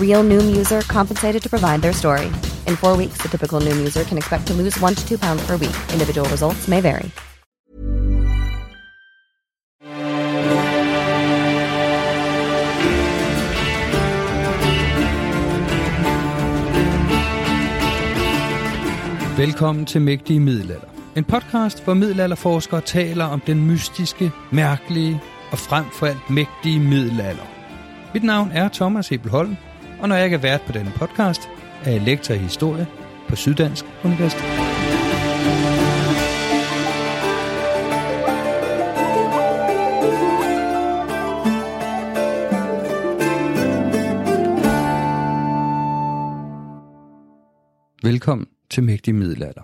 Real Noom user compensated to provide their story. In four weeks, the typical Noom user can expect to lose one to two pounds per week. Individual results may vary. Velkommen til Mægtige Middelalder. En podcast, hvor middelalderforskere taler om den mystiske, mærkelige og frem for alt mægtige middelalder. Mit navn er Thomas Hebelholm, og når jeg ikke er vært på denne podcast, er jeg lektor i historie på Syddansk Universitet. Velkommen til Mægtig Middelalder.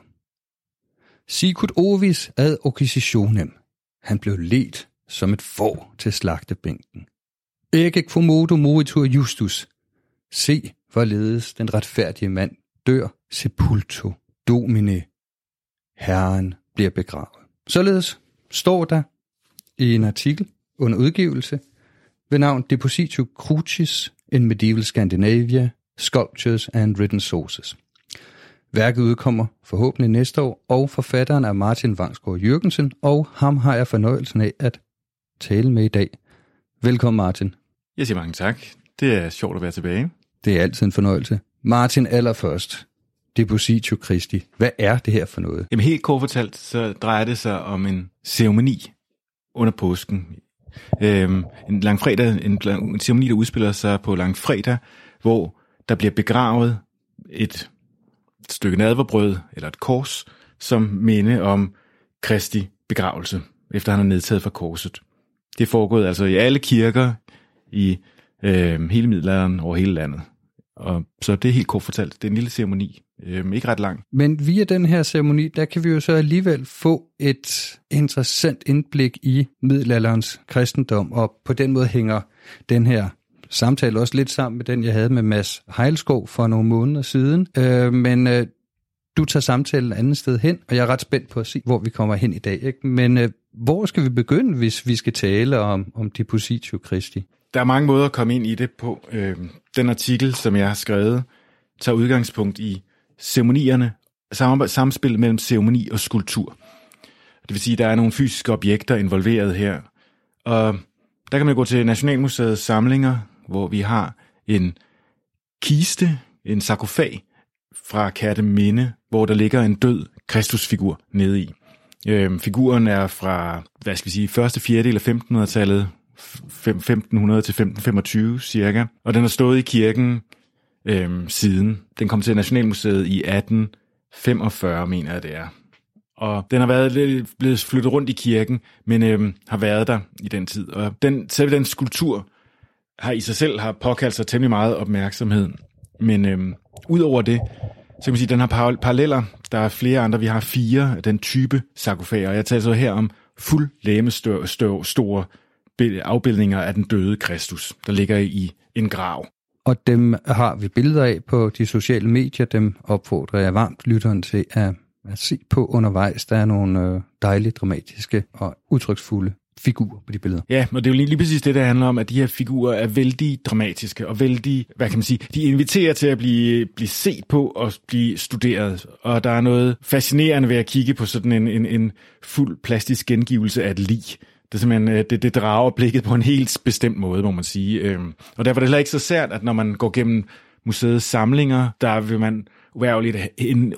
Sicut ovis ad occisionem. Han blev let som et får til slagtebænken. Ikke quomodo moritur justus. Se, hvorledes den retfærdige mand dør sepulto domine. Herren bliver begravet. Således står der i en artikel under udgivelse ved navn Depositio Crucis in Medieval Scandinavia, Sculptures and Written Sources. Værket udkommer forhåbentlig næste år, og forfatteren er Martin Vangsgaard Jørgensen, og ham har jeg fornøjelsen af at tale med i dag. Velkommen Martin. Jeg siger mange tak. Det er sjovt at være tilbage. Det er altid en fornøjelse. Martin, allerførst. Depositio Christi. Hvad er det her for noget? Jamen helt kort fortalt, så drejer det sig om en ceremoni under påsken. Øhm, en langfredag, en, en ceremoni, der udspiller sig på langfredag, hvor der bliver begravet et stykke nadverbrød eller et kors, som minde om Kristi begravelse, efter han er nedtaget fra korset. Det er foregået altså i alle kirker i øh, hele middelalderen over hele landet. Og så det er helt kort fortalt. Det er en lille ceremoni, øhm, ikke ret lang. Men via den her ceremoni, der kan vi jo så alligevel få et interessant indblik i middelalderens kristendom, og på den måde hænger den her samtale også lidt sammen med den, jeg havde med Mads Heilskov for nogle måneder siden. Øh, men øh, du tager samtalen et andet sted hen, og jeg er ret spændt på at se, hvor vi kommer hen i dag. Ikke? Men øh, hvor skal vi begynde, hvis vi skal tale om, om Depositio Christi? Der er mange måder at komme ind i det på. Øh, den artikel, som jeg har skrevet, tager udgangspunkt i ceremonierne, samspil mellem ceremoni og skulptur. Det vil sige, at der er nogle fysiske objekter involveret her. Og der kan man gå til Nationalmuseets samlinger, hvor vi har en kiste, en sarkofag fra Kærteminde, hvor der ligger en død Kristusfigur nede i. Øhm, figuren er fra, hvad skal vi sige, første fjerdedel af 1500-tallet, 1500 til 1525 cirka, og den har stået i kirken øhm, siden. Den kom til Nationalmuseet i 1845, mener jeg det er. Og den har været lidt blevet flyttet rundt i kirken, men øhm, har været der i den tid. Og den, selv den skulptur har i sig selv har påkaldt sig temmelig meget opmærksomhed. Men øhm, udover det, så kan man sige, at den har paralleller. Der er flere andre. Vi har fire af den type sarkofager. Jeg taler så her om fuld lægemestore store afbildninger af den døde Kristus, der ligger i en grav. Og dem har vi billeder af på de sociale medier. Dem opfordrer jeg varmt lytteren til at, at se på undervejs. Der er nogle øh, dejlige, dramatiske og udtryksfulde figur på de billeder. Ja, og det er jo lige, lige præcis det, der handler om, at de her figurer er vældig dramatiske og vældig, hvad kan man sige, de inviterer til at blive, blive set på og blive studeret. Og der er noget fascinerende ved at kigge på sådan en, en, en fuld plastisk gengivelse af et lig. Det, er simpelthen, øh, det, det drager blikket på en helt bestemt måde, må man sige. Øhm, og derfor er det heller ikke så sært, at når man går gennem museets samlinger, der vil man uværligt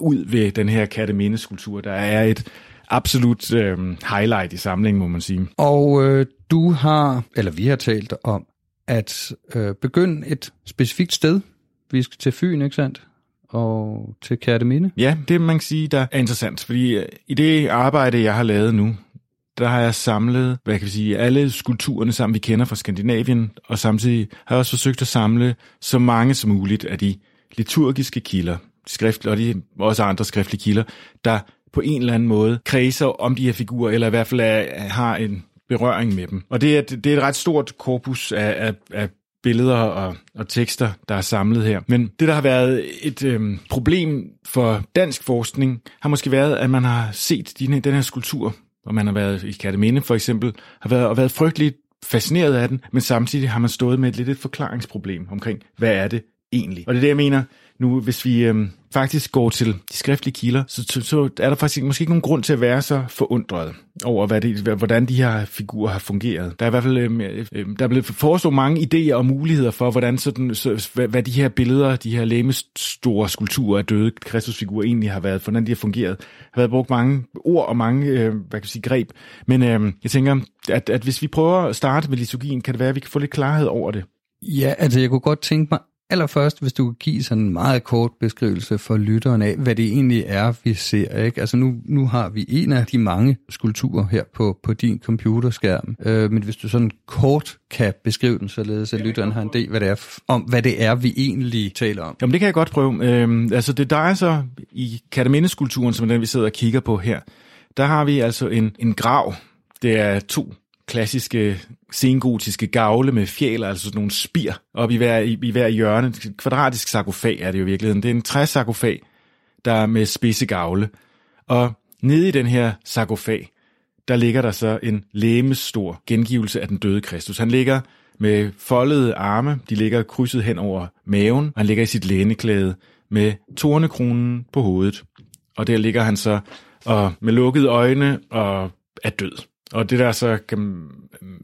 ud ved den her kattemindeskulptur. Der er et absolut øh, highlight i samlingen, må man sige. Og øh, du har, eller vi har talt om, at øh, begynde et specifikt sted. Vi skal til Fyn, ikke sandt? Og til Kærteminde. Ja, det man kan sige, der er interessant, fordi øh, i det arbejde, jeg har lavet nu, der har jeg samlet, hvad kan vi sige, alle skulpturerne sammen, vi kender fra Skandinavien, og samtidig har jeg også forsøgt at samle så mange som muligt af de liturgiske kilder, skrift, og de også andre skriftlige kilder, der på en eller anden måde kredser om de her figurer, eller i hvert fald er, har en berøring med dem. Og det er, det er et ret stort korpus af, af, af billeder og, og tekster, der er samlet her. Men det, der har været et øhm, problem for dansk forskning, har måske været, at man har set de, den her skulptur, og man har været i Katteminde for eksempel, har været, og været frygteligt fascineret af den, men samtidig har man stået med et lidt et forklaringsproblem omkring, hvad er det egentlig? Og det er det, jeg mener, nu, hvis vi øh, faktisk går til de skriftlige kilder, så, så, så er der faktisk måske ikke nogen grund til at være så forundret over, hvad det, hvordan de her figurer har fungeret. Der er i hvert fald øhm, øh, øh, der er blevet foreslået mange idéer og muligheder for, hvordan sådan, så, hvad, hvad de her billeder, de her store skulpturer af døde kristusfigurer egentlig har været, hvordan de har fungeret. Der har været brugt mange ord og mange øh, hvad kan jeg sige, greb. Men øh, jeg tænker, at, at hvis vi prøver at starte med liturgien, kan det være, at vi kan få lidt klarhed over det. Ja, altså jeg kunne godt tænke mig Allerførst, hvis du kan give sådan en meget kort beskrivelse for lytteren af, hvad det egentlig er, vi ser. Ikke? Altså nu, nu har vi en af de mange skulpturer her på, på din computerskærm, øh, men hvis du sådan kort kan beskrive den, således at lytteren har en idé hvad det er, om, hvad det er, vi egentlig taler om. Jamen det kan jeg godt prøve. Øh, altså det drejer sig i Kataminde-skulpturen, som den vi sidder og kigger på her, der har vi altså en, en grav. Det er to klassiske sengotiske gavle med fjæler, altså sådan nogle spir, op i hver, i, i hver hjørne. Kvadratisk sarkofag er det jo i virkeligheden. Det er en træsarkofag, der er med spidse gavle. Og nede i den her sarkofag, der ligger der så en læmestor gengivelse af den døde Kristus. Han ligger med foldede arme, de ligger krydset hen over maven, og han ligger i sit læneklæde med tornekronen på hovedet. Og der ligger han så og med lukkede øjne og er død. Og det der så kan,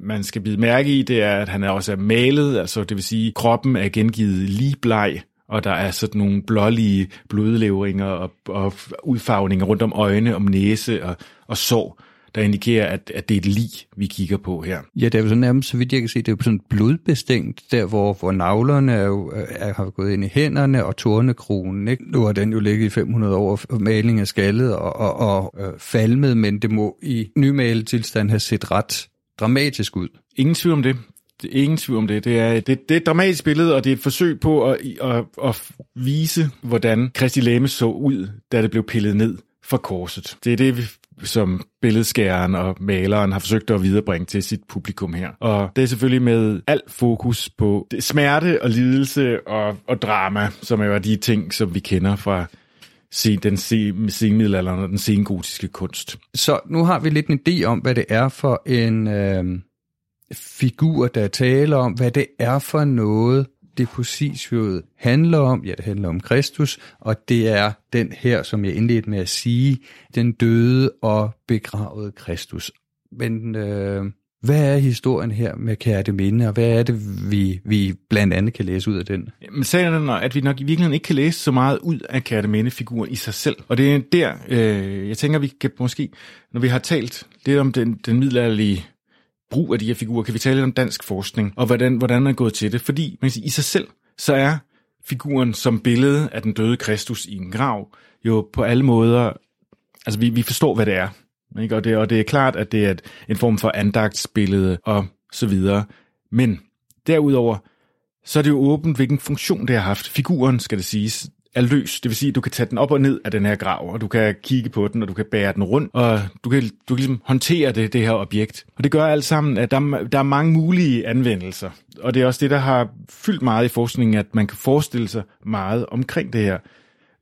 man skal bide mærke i, det er, at han er også er malet, altså det vil sige, kroppen er gengivet lige bleg, og der er sådan nogle blålige blodleveringer og, og udfarvninger rundt om øjne, om næse og, og sår der indikerer, at, at det er et lig, vi kigger på her. Ja, det er jo så nærmest, så vidt jeg kan se, det er jo sådan blodbestænkt, der hvor, hvor navlerne er jo, er, har gået ind i hænderne og tornekronen. Ikke? Nu har den jo ligget i 500 år, og maling af skaldet og, og, og øh, falmet, men det må i nymalet tilstand have set ret dramatisk ud. Ingen tvivl om det. Er ingen tvivl om det. Det er, det, det er et dramatisk billede, og det er et forsøg på at, at, at vise, hvordan Kristi Lame så ud, da det blev pillet ned for korset. Det er det, vi som billedskæren og maleren har forsøgt at viderebringe til sit publikum her. Og det er selvfølgelig med alt fokus på smerte og lidelse og, og drama, som er jo de ting, som vi kender fra den senmiddelalderen og den sengotiske kunst. Så nu har vi lidt en idé om, hvad det er for en øh, figur, der taler om, hvad det er for noget, det depositiet handler om, ja, det handler om Kristus, og det er den her, som jeg indledte med at sige, den døde og begravede Kristus. Men øh, hvad er historien her med Kærteminde, og hvad er det, vi, vi blandt andet kan læse ud af den? Men sagen er, at vi nok i virkeligheden ikke kan læse så meget ud af Kærteminde-figuren i sig selv. Og det er der, øh, jeg tænker, vi kan måske, når vi har talt lidt om den, den middelalderlige brug af de her figurer, kan vi tale lidt om dansk forskning, og hvordan, hvordan man er gået til det. Fordi man kan sige, i sig selv, så er figuren som billede af den døde Kristus i en grav, jo på alle måder, altså vi, vi forstår, hvad det er. Ikke? Og, det, og det er klart, at det er et, en form for andagtsbillede og så videre. Men derudover, så er det jo åbent, hvilken funktion det har haft. Figuren, skal det siges, er løs. Det vil sige, at du kan tage den op og ned af den her grav, og du kan kigge på den, og du kan bære den rundt, og du kan, du kan ligesom håndtere det, det her objekt. Og det gør alt sammen, at der, der er mange mulige anvendelser. Og det er også det, der har fyldt meget i forskningen, at man kan forestille sig meget omkring det her.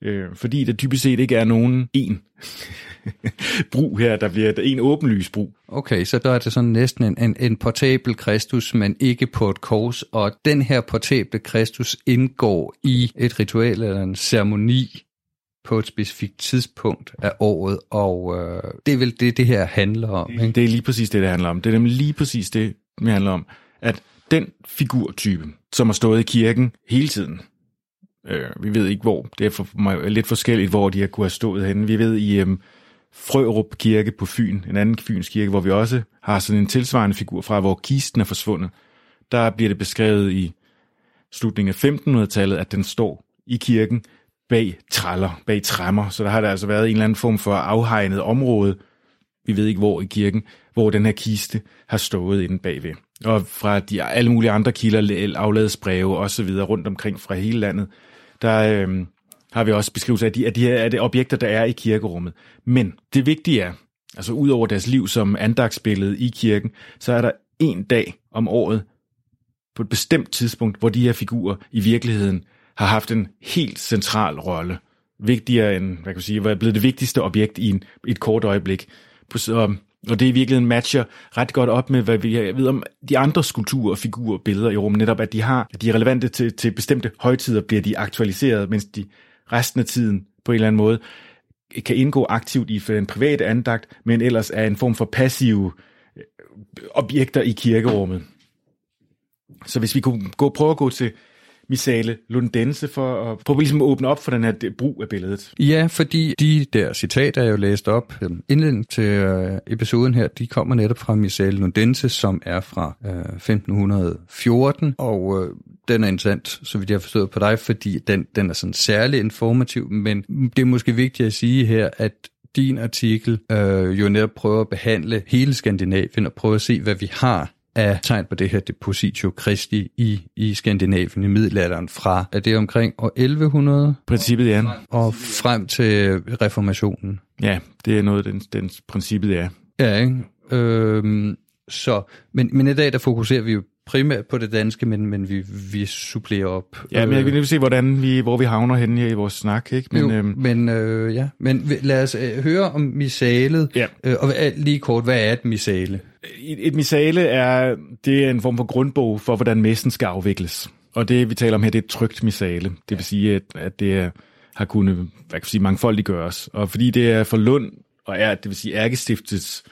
øh, fordi der typisk set ikke er nogen en brug her, der bliver en åbenlys brug. Okay, så der er det sådan næsten en, en, en portabel Kristus, men ikke på et kors, og den her portable Kristus indgår i et ritual eller en ceremoni på et specifikt tidspunkt af året, og øh, det er vel det, det her handler om. Ikke? Det er lige præcis det, det handler om. Det er nemlig lige præcis det, det handler om, at den figurtype, som har stået i kirken hele tiden, øh, vi ved ikke hvor, det er for, lidt forskelligt, hvor de har kunne have stået henne. Vi ved i øh, Frørup Kirke på Fyn, en anden Fyns kirke, hvor vi også har sådan en tilsvarende figur fra, hvor kisten er forsvundet. Der bliver det beskrevet i slutningen af 1500-tallet, at den står i kirken bag træller, bag træmmer. Så der har der altså været en eller anden form for afhegnet område, vi ved ikke hvor i kirken, hvor den her kiste har stået inde bagved. Og fra de alle mulige andre kilder, aflades breve og så videre rundt omkring fra hele landet, der øh, har vi også beskrivelse af de, af de her af de objekter, der er i kirkerummet. Men det vigtige er, altså ud over deres liv som andagsbillede i kirken, så er der en dag om året på et bestemt tidspunkt, hvor de her figurer i virkeligheden har haft en helt central rolle. Vigtigere end, hvad kan man sige, hvad er blevet det vigtigste objekt i, en, i et kort øjeblik. Og, og det i virkeligheden matcher ret godt op med, hvad vi ved om de andre skulpturer, figurer, billeder i rummet, netop at de har, at de er relevante til, til bestemte højtider, bliver de aktualiseret, mens de resten af tiden på en eller anden måde kan indgå aktivt i den private andagt, men ellers er en form for passive øh, objekter i kirkerummet. Så hvis vi kunne gå, prøve at gå til Misale Lundense for at prøve ligesom at åbne op for den her brug af billedet. Ja, fordi de der citater, jeg jo læste op øhm, indledning til øh, episoden her, de kommer netop fra Misale Lundense, som er fra øh, 1514, og øh, den er interessant, så vidt jeg har forstået på dig, fordi den, den er sådan særlig informativ, men det er måske vigtigt at sige her, at din artikel øh, jo netop prøver at behandle hele Skandinavien og prøve at se, hvad vi har af tegn på det her Depositio Christi i, i Skandinavien i middelalderen fra, er det omkring år 1100? Princippet, ja. Og frem til reformationen. Ja, det er noget, den, den princippet er. Ja, ikke? Øhm, så, men, men i dag der fokuserer vi jo primært på det danske, men, men vi, vi supplerer op. Ja, men jeg vil lige se, hvordan vi, hvor vi havner henne i vores snak. Ikke? Men, jo, øhm, men, øh, ja. men lad os øh, høre om misalet. Ja. Øh, og lige kort, hvad er et misale? Et, et misale er, det er en form for grundbog for, hvordan messen skal afvikles. Og det, vi taler om her, det er et trygt misale. Det vil sige, at, at det er, har kunnet hvad kan man sige, mangfoldiggøres. Og fordi det er for Lund, og er, det vil sige ærkestiftets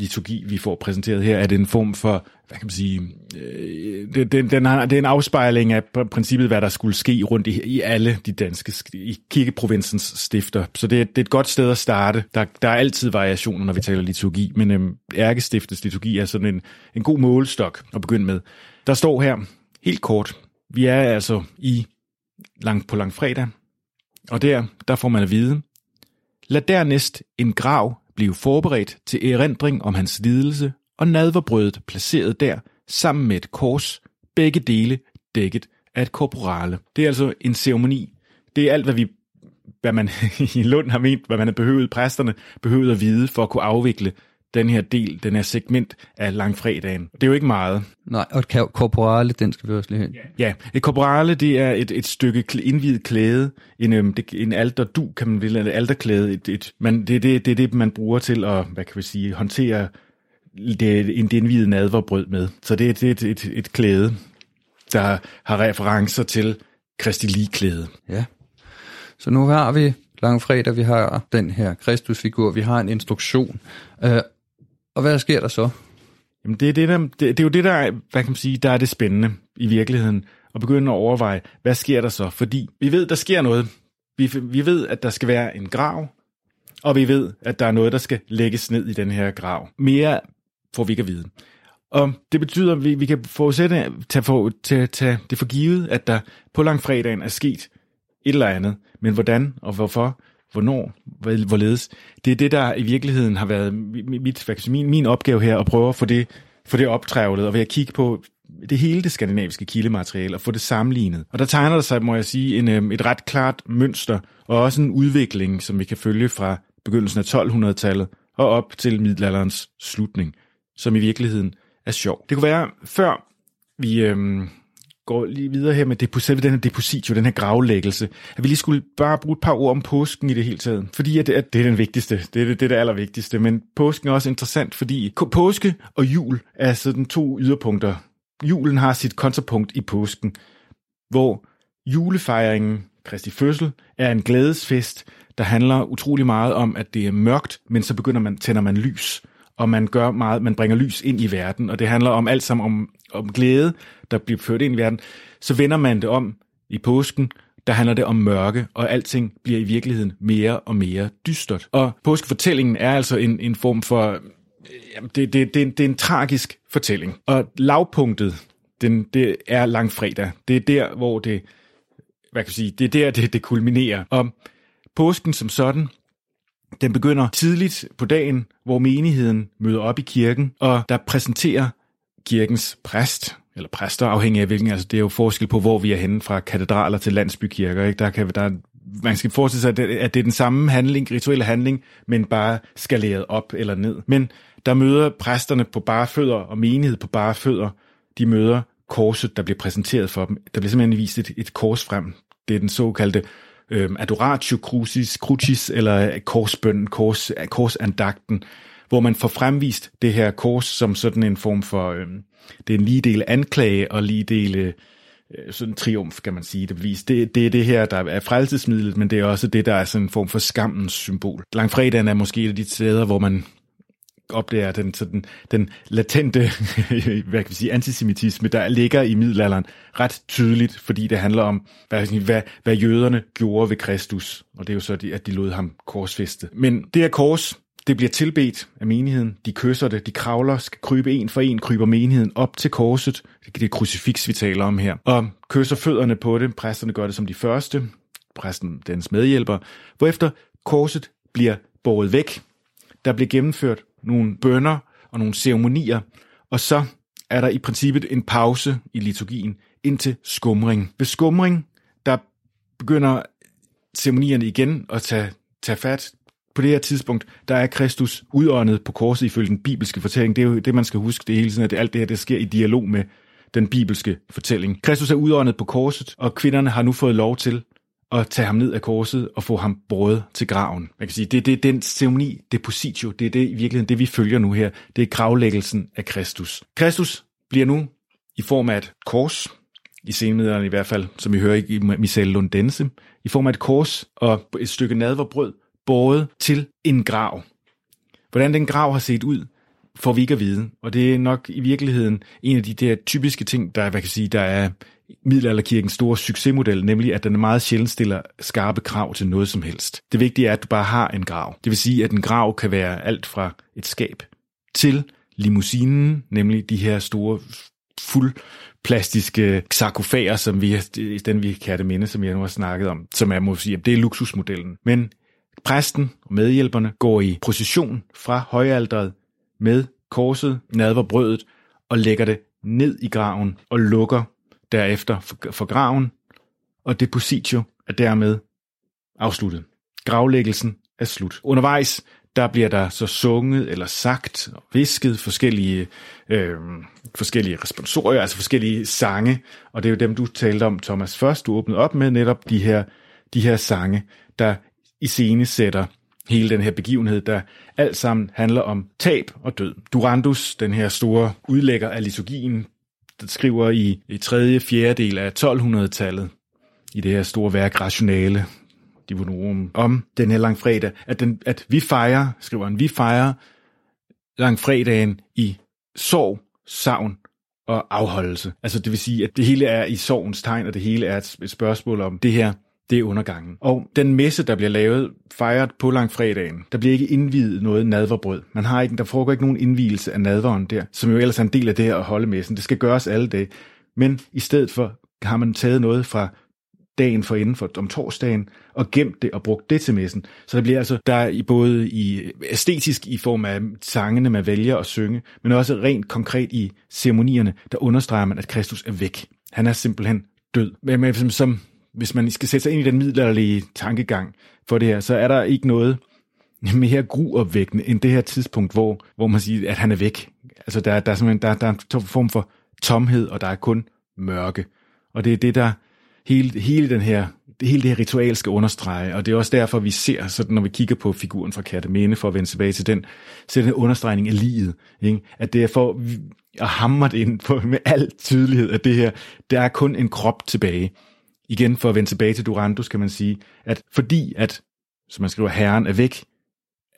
liturgi, vi får præsenteret her, er det en form for, hvad kan man sige, øh, det, den, den har, det er en afspejling af princippet, hvad der skulle ske rundt i, i alle de danske, i kirkeprovinsens stifter. Så det er, det er et godt sted at starte. Der, der er altid variationer, når vi taler liturgi, men øh, ærkestiftets liturgi er sådan en, en god målestok at begynde med. Der står her, helt kort, vi er altså i lang, på langfredag, og der, der får man at vide, lad dernæst en grav blive forberedt til erindring om hans lidelse og nadverbrødet placeret der sammen med et kors, begge dele dækket af et korporale. Det er altså en ceremoni. Det er alt, hvad vi hvad man i Lund har ment, hvad man har behøvet, præsterne behøvet at vide for at kunne afvikle den her del, den her segment af langfredagen. Det er jo ikke meget. Nej, og et korporale, den skal vi også lige hen. Ja, et korporale, det er et, et stykke indvidet klæde, en, øhm, det, en alter du kan man vide, et alterklæde, et, et, man, det, det, det er det, man bruger til at, hvad kan vi sige, håndtere det, en, det indvidet nadverbrød med. Så det, det er et, et, et klæde, der har referencer til Kristi ligklæde. Ja. Så nu har vi langfredag, vi har den her Kristusfigur, vi har en instruktion. Øh, og hvad sker der så? Jamen det er, det, der, det, det er jo det, der, hvad kan man sige, der er det spændende i virkeligheden, at begynde at overveje, hvad sker der så? Fordi vi ved, der sker noget. Vi, vi ved, at der skal være en grav, og vi ved, at der er noget, der skal lægges ned i den her grav. Mere får vi ikke at vide. Og det betyder, at vi, vi kan forudsætte, tage, for, tage, tage det for givet, at der på langfredagen er sket et eller andet. Men hvordan og hvorfor, hvornår, hvorledes, det er det, der i virkeligheden har været mit, min, min opgave her, at prøve at få det, få det optrævlet, og ved at kigge på det hele det skandinaviske kildemateriale og få det sammenlignet. Og der tegner der sig, må jeg sige, en, øhm, et ret klart mønster, og også en udvikling, som vi kan følge fra begyndelsen af 1200-tallet og op til middelalderens slutning, som i virkeligheden er sjov. Det kunne være, før vi øhm, går lige videre her med det, selve den her depositio, den her gravlæggelse, at vi lige skulle bare bruge et par ord om påsken i det hele taget. Fordi at, at det er den vigtigste, det er det, det, er det allervigtigste. Men påsken er også interessant, fordi påske og jul er sådan to yderpunkter. Julen har sit kontrapunkt i påsken, hvor julefejringen, Kristi fødsel, er en glædesfest, der handler utrolig meget om, at det er mørkt, men så begynder man, tænder man lys og man gør meget, man bringer lys ind i verden, og det handler om alt sammen om, om glæde, der bliver ført ind i verden. Så vender man det om i påsken, der handler det om mørke, og alting bliver i virkeligheden mere og mere dystert. Og påskefortællingen er altså en, en form for, øh, jamen det, det, det, det er en tragisk fortælling. Og lavpunktet, den, det er langfredag. Det er der, hvor det, hvad kan jeg sige, det er der, det, det kulminerer. Og påsken som sådan den begynder tidligt på dagen, hvor menigheden møder op i kirken, og der præsenterer kirkens præst, eller præster, afhængig af hvilken, altså det er jo forskel på, hvor vi er henne fra katedraler til landsbykirker, ikke? Der kan, der, man skal forestille sig, at det er den samme handling, rituelle handling, men bare skaleret op eller ned. Men der møder præsterne på bare fødder, og menighed på bare fødder, de møder korset, der bliver præsenteret for dem. Der bliver simpelthen vist et, et kors frem. Det er den såkaldte øh, adoratio crucis, crucis eller korsbønden, kors, korsandagten, hvor man får fremvist det her kors som sådan en form for, øh, det er en lige del anklage og lige del øh, sådan en triumf, kan man sige. Det, bevis. Det, det er det her, der er frelsesmidlet, men det er også det, der er sådan en form for skammens symbol. Langfredagen er måske et af de steder, hvor man opdager den, sådan, den latente hvad kan vi sige, antisemitisme, der ligger i middelalderen ret tydeligt, fordi det handler om, hvad, hvad, hvad jøderne gjorde ved Kristus. Og det er jo så, at de lod ham korsfeste. Men det her kors, det bliver tilbedt af menigheden. De kysser det, de kravler, skal krybe en for en, kryber menigheden op til korset. Det er krucifiks, vi taler om her. Og kysser fødderne på det. Præsterne gør det som de første. Præsten, dens medhjælper. Hvorefter korset bliver båret væk. Der bliver gennemført nogle bønder og nogle ceremonier, og så er der i princippet en pause i liturgien indtil skumring. Ved skumring, der begynder ceremonierne igen at tage, tage fat. På det her tidspunkt, der er Kristus udåndet på korset ifølge den bibelske fortælling. Det er jo det, man skal huske det hele tiden, at alt det her, det sker i dialog med den bibelske fortælling. Kristus er udåndet på korset, og kvinderne har nu fået lov til at tage ham ned af korset og få ham båret til graven. Man kan sige, det er det, den ceremoni, depositio, det er det i virkeligheden, det vi følger nu her. Det er gravlæggelsen af Kristus. Kristus bliver nu i form af et kors, i senmiddelalderen i hvert fald, som vi hører i Michel Lundense, i form af et kors og et stykke nadverbrød, båret til en grav. Hvordan den grav har set ud, får vi ikke at vide, og det er nok i virkeligheden en af de der typiske ting, der, hvad kan sige, der er middelalderkirkens store succesmodel, nemlig at den meget sjældent stiller skarpe krav til noget som helst. Det vigtige er, at du bare har en grav. Det vil sige, at en grav kan være alt fra et skab til limousinen, nemlig de her store fuldplastiske sarkofager, som vi, den vi kan det minde, som jeg nu har snakket om, som er, må sige, det er luksusmodellen. Men præsten og medhjælperne går i procession fra højalteret med korset, nadverbrødet, og lægger det ned i graven og lukker derefter for, for graven, og depositio er dermed afsluttet. Gravlæggelsen er slut. Undervejs der bliver der så sunget eller sagt og visket forskellige, øh, forskellige responsorier, altså forskellige sange, og det er jo dem, du talte om, Thomas, først. Du åbnede op med netop de her, de her sange, der i scene sætter hele den her begivenhed, der alt sammen handler om tab og død. Durandus, den her store udlægger af liturgien, skriver i, i tredje, fjerde del af 1200-tallet, i det her store værk Rationale, Divonorum, om den her langfredag, at, den, at vi fejrer, skriver han, vi fejrer langfredagen i sorg, savn og afholdelse. Altså det vil sige, at det hele er i sorgens tegn, og det hele er et spørgsmål om det her det er undergangen. Og den messe, der bliver lavet, fejret på langfredagen, der bliver ikke indvidet noget nadverbrød. Man har ikke, der foregår ikke nogen indvielse af nadveren der, som jo ellers er en del af det her at holde messen. Det skal gøres alle dage. Men i stedet for har man taget noget fra dagen for inden for om torsdagen, og gemt det og brugt det til messen. Så der bliver altså, der i både i æstetisk i form af sangene, man vælger at synge, men også rent konkret i ceremonierne, der understreger man, at Kristus er væk. Han er simpelthen død. Men som, som hvis man skal sætte sig ind i den middelalderlige tankegang for det her, så er der ikke noget mere gruopvækkende end det her tidspunkt, hvor, hvor man siger, at han er væk. Altså der, der er simpelthen der, der er en form for tomhed, og der er kun mørke. Og det er det, der hele, hele, den her, det hele det her ritual skal understrege, og det er også derfor, vi ser, sådan, når vi kigger på figuren fra Katamene, for at vende tilbage til den, så den understregning af livet, ikke? at det er for at hamre det ind på, med al tydelighed, at det her, der er kun en krop tilbage. Igen, for at vende tilbage til Durandus, kan man sige, at fordi at, som man skriver, herren er væk,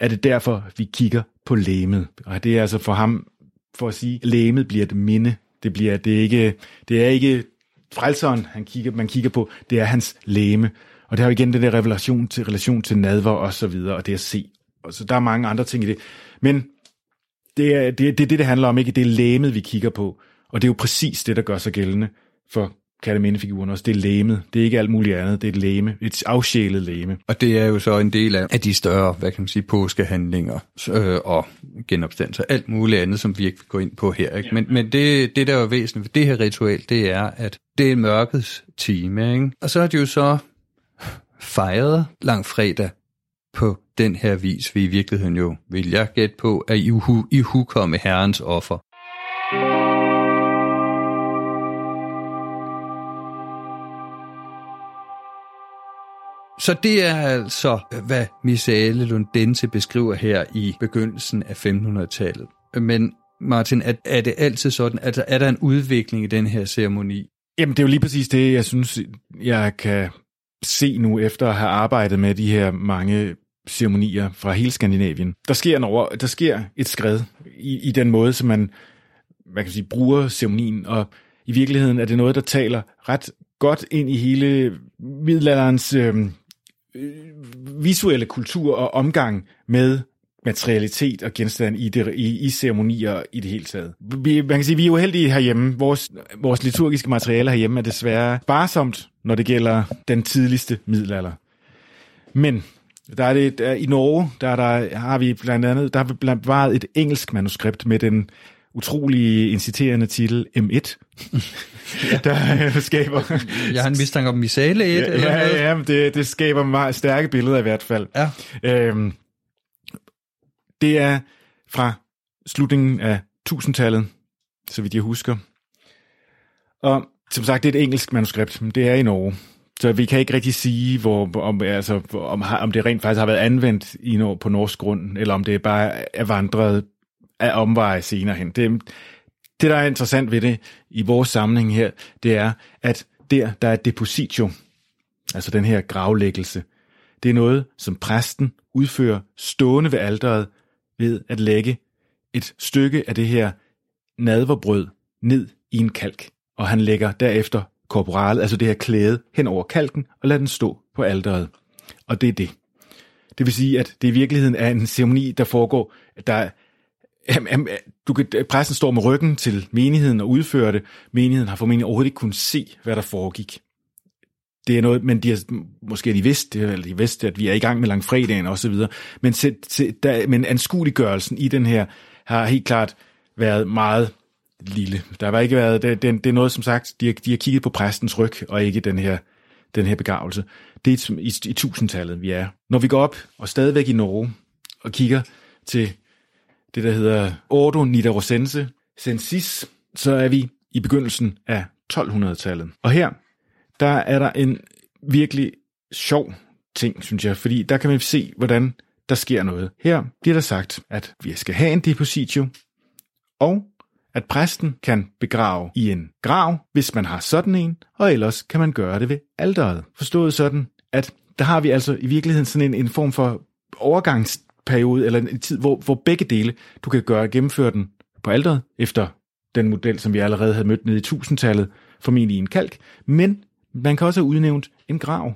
er det derfor, vi kigger på læmet. Og det er altså for ham, for at sige, læmet bliver et minde. Det bliver, det er ikke, det er ikke frelseren, han kigger, man kigger på, det er hans læme. Og det har jo igen den der relation til, relation til nadver og så videre, og det at se. Og så der er mange andre ting i det. Men det er det, det, det, det handler om, ikke? Det er læmet, vi kigger på. Og det er jo præcis det, der gør sig gældende for Katamine-figuren også. Det er læmet. Det er ikke alt muligt andet. Det er et læme. Et afsjælet læme. Og det er jo så en del af, af de større, hvad kan man sige, påskehandlinger øh, og genopstandelser. Alt muligt andet, som vi ikke vil gå ind på her. Ikke? Men, men det, det, der er væsentligt ved det her ritual, det er, at det er mørkets time. Ikke? Og så er det jo så fejret langfredag på den her vis, vi i virkeligheden jo, vil jeg gætte på, at i, hu, i hukomme herrens offer. Så det er altså, hvad Misaele Lundense beskriver her i begyndelsen af 1500-tallet. Men Martin, er, er det altid sådan, at er der en udvikling i den her ceremoni? Jamen, det er jo lige præcis det, jeg synes, jeg kan se nu efter at have arbejdet med de her mange ceremonier fra hele Skandinavien. Der sker, en over, der sker et skred i, i den måde, som man, man kan sige, bruger ceremonien, og i virkeligheden er det noget, der taler ret godt ind i hele middelalderens øh, Øh, visuelle kultur og omgang med materialitet og genstand i, det, i, i ceremonier i det hele taget. Vi, man kan sige, vi er uheldige herhjemme. Vores, vores liturgiske materiale herhjemme er desværre sparsomt, når det gælder den tidligste middelalder. Men der er det, der, i Norge, der, der har vi blandt andet, der har vi blandt bevaret et engelsk manuskript med den utrolig inciterende titel M1, ja. der øh, skaber... Jeg har en mistanke om misale 1, ja, eller ja, noget. Ja, det, det skaber meget stærke billeder i hvert fald. Ja. Øhm, det er fra slutningen af 1000-tallet, så vidt jeg husker. Og som sagt, det er et engelsk manuskript, men det er i Norge. Så vi kan ikke rigtig sige, hvor, om, altså, om, om det rent faktisk har været anvendt i, på norsk grund, eller om det bare er vandret af omveje senere hen. Det, det, der er interessant ved det i vores sammenhæng her, det er, at der, der er depositio, altså den her gravlæggelse, det er noget, som præsten udfører stående ved alderet ved at lægge et stykke af det her nadverbrød ned i en kalk, og han lægger derefter korporalet, altså det her klæde, hen over kalken og lader den stå på alderet. Og det er det. Det vil sige, at det i virkeligheden er en ceremoni, der foregår, der du kan, præsten står med ryggen til menigheden og udfører det. Menigheden har formentlig overhovedet ikke kunnet se, hvad der foregik. Det er noget, men de har, måske har de vidst, eller de vidste, at vi er i gang med langfredagen og så videre. Men, se, se, der, men anskueliggørelsen i den her har helt klart været meget lille. Der har ikke været, det, det, det er noget, som sagt, de har, de har kigget på præstens ryg, og ikke den her, den her begravelse. Det er i, i tusindtallet, vi er. Når vi går op, og stadigvæk i Norge, og kigger til det, der hedder Ordo Nidarosense Sensis, så er vi i begyndelsen af 1200-tallet. Og her, der er der en virkelig sjov ting, synes jeg, fordi der kan man se, hvordan der sker noget. Her bliver der sagt, at vi skal have en depositio, og at præsten kan begrave i en grav, hvis man har sådan en, og ellers kan man gøre det ved alderet. Forstået sådan, at der har vi altså i virkeligheden sådan en, en form for overgangs periode, eller en tid, hvor, hvor begge dele, du kan gøre gennemføre den på alderet, efter den model, som vi allerede havde mødt nede i tusindtallet, formentlig i en kalk, men man kan også have udnævnt en grav,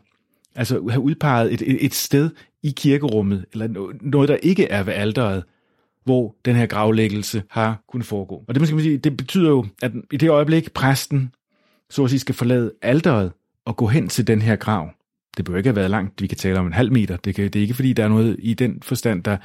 altså have udpeget et, et, et sted i kirkerummet, eller noget, der ikke er ved alderet, hvor den her gravlæggelse har kunnet foregå. Og det, man skal sige, det betyder jo, at i det øjeblik, præsten så at sige skal forlade alderet og gå hen til den her grav, det behøver ikke have været langt, vi kan tale om en halv meter, det, kan, det er ikke fordi, der er noget i den forstand, der,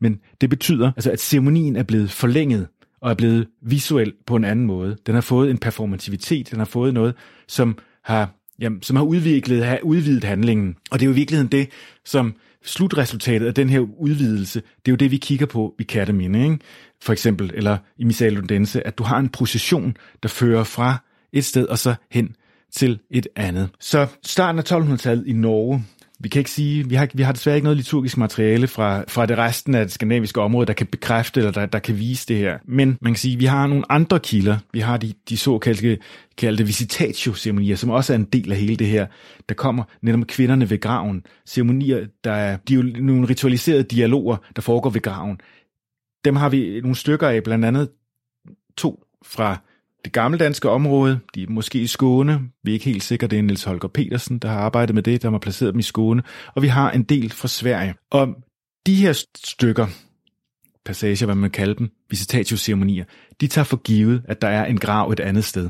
men det betyder, altså, at ceremonien er blevet forlænget og er blevet visuel på en anden måde. Den har fået en performativitet, den har fået noget, som har, jamen, som har udviklet, har udvidet handlingen. Og det er jo i virkeligheden det, som slutresultatet af den her udvidelse, det er jo det, vi kigger på i Katamine, ikke? for eksempel, eller i Missal Lundense, at du har en procession, der fører fra et sted og så hen til et andet. Så starten af 1200-tallet i Norge, vi kan ikke sige, vi har, vi har desværre ikke noget liturgisk materiale fra, fra det resten af det skandinaviske område, der kan bekræfte eller der, der kan vise det her. Men man kan sige, vi har nogle andre kilder. Vi har de, de såkaldte kaldte visitatio-ceremonier, som også er en del af hele det her. Der kommer netop kvinderne ved graven. Ceremonier, der er de er nogle ritualiserede dialoger, der foregår ved graven. Dem har vi nogle stykker af, blandt andet to fra det gammeldanske område, de er måske i Skåne, vi er ikke helt sikre, det er Niels Holger Petersen, der har arbejdet med det, der har placeret dem i Skåne, og vi har en del fra Sverige. Og de her stykker, passager, hvad man kalder dem, visitatio-ceremonier, de tager for givet, at der er en grav et andet sted.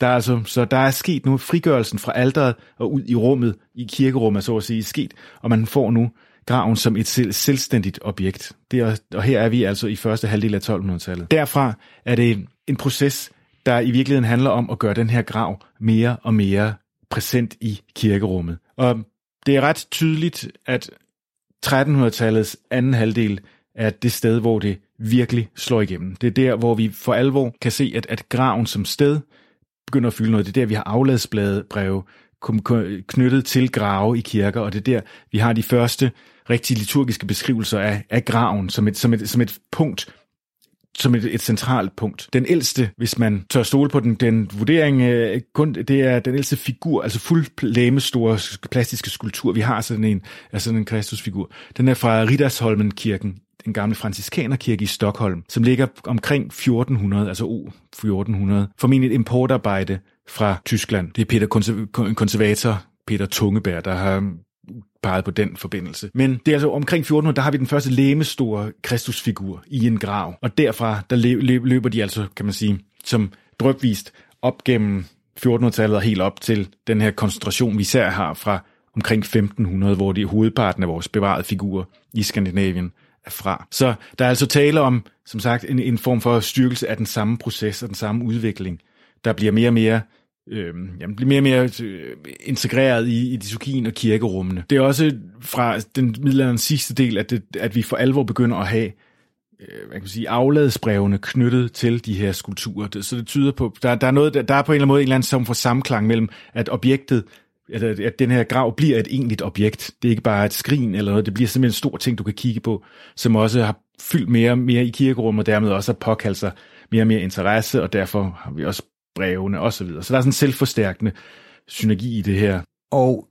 Der er altså, så der er sket nu frigørelsen fra alderet og ud i rummet, i kirkerummet, så at sige, sket, og man får nu graven som et selv, selvstændigt objekt. Det er, og her er vi altså i første halvdel af 1200-tallet. Derfra er det en proces, der i virkeligheden handler om at gøre den her grav mere og mere præsent i kirkerummet. Og det er ret tydeligt, at 1300-tallets anden halvdel er det sted, hvor det virkelig slår igennem. Det er der, hvor vi for alvor kan se, at, at graven som sted begynder at fylde noget. Det er der, vi har afladsblade breve knyttet til grave i kirker, og det er der, vi har de første rigtig liturgiske beskrivelser af, af graven som et, som, et, som et punkt, som et, et centralt punkt. Den ældste, hvis man tør stole på den, den vurdering, øh, kun, det er den ældste figur, altså fuld store plastiske skulptur. Vi har sådan en, altså sådan en Kristusfigur. Den er fra Riddersholmen kirken den gamle franciskanerkirke i Stockholm, som ligger omkring 1400, altså O 1400. Formentlig et importarbejde fra Tyskland. Det er Peter konservator Peter Tungeberg, der har peget på den forbindelse. Men det er altså omkring 1400, der har vi den første læmestore Kristusfigur i en grav. Og derfra, der løber de altså, kan man sige, som drøbvist op gennem 1400-tallet og helt op til den her koncentration, vi især har fra omkring 1500, hvor det er hovedparten af vores bevarede figurer i Skandinavien er fra. Så der er altså tale om, som sagt, en, en form for styrkelse af den samme proces og den samme udvikling, der bliver mere og mere øh, jamen, bliver mere og mere øh, integreret i, i disukien og kirkerummene. Det er også fra den middelalderens sidste del, at, det, at vi for alvor begynder at have øh, man kan sige, afladsbrevene knyttet til de her skulpturer. Det, så det tyder på, der, der, er noget, der, der er på en eller anden måde en eller anden form for samklang mellem, at objektet, at, at den her grav bliver et egentligt objekt. Det er ikke bare et skrin eller noget, det bliver simpelthen en stor ting, du kan kigge på, som også har fyldt mere og mere i kirkerummet, og dermed også har påkaldt sig mere og mere interesse, og derfor har vi også brevene osv. Så, videre. så der er sådan en selvforstærkende synergi i det her. Og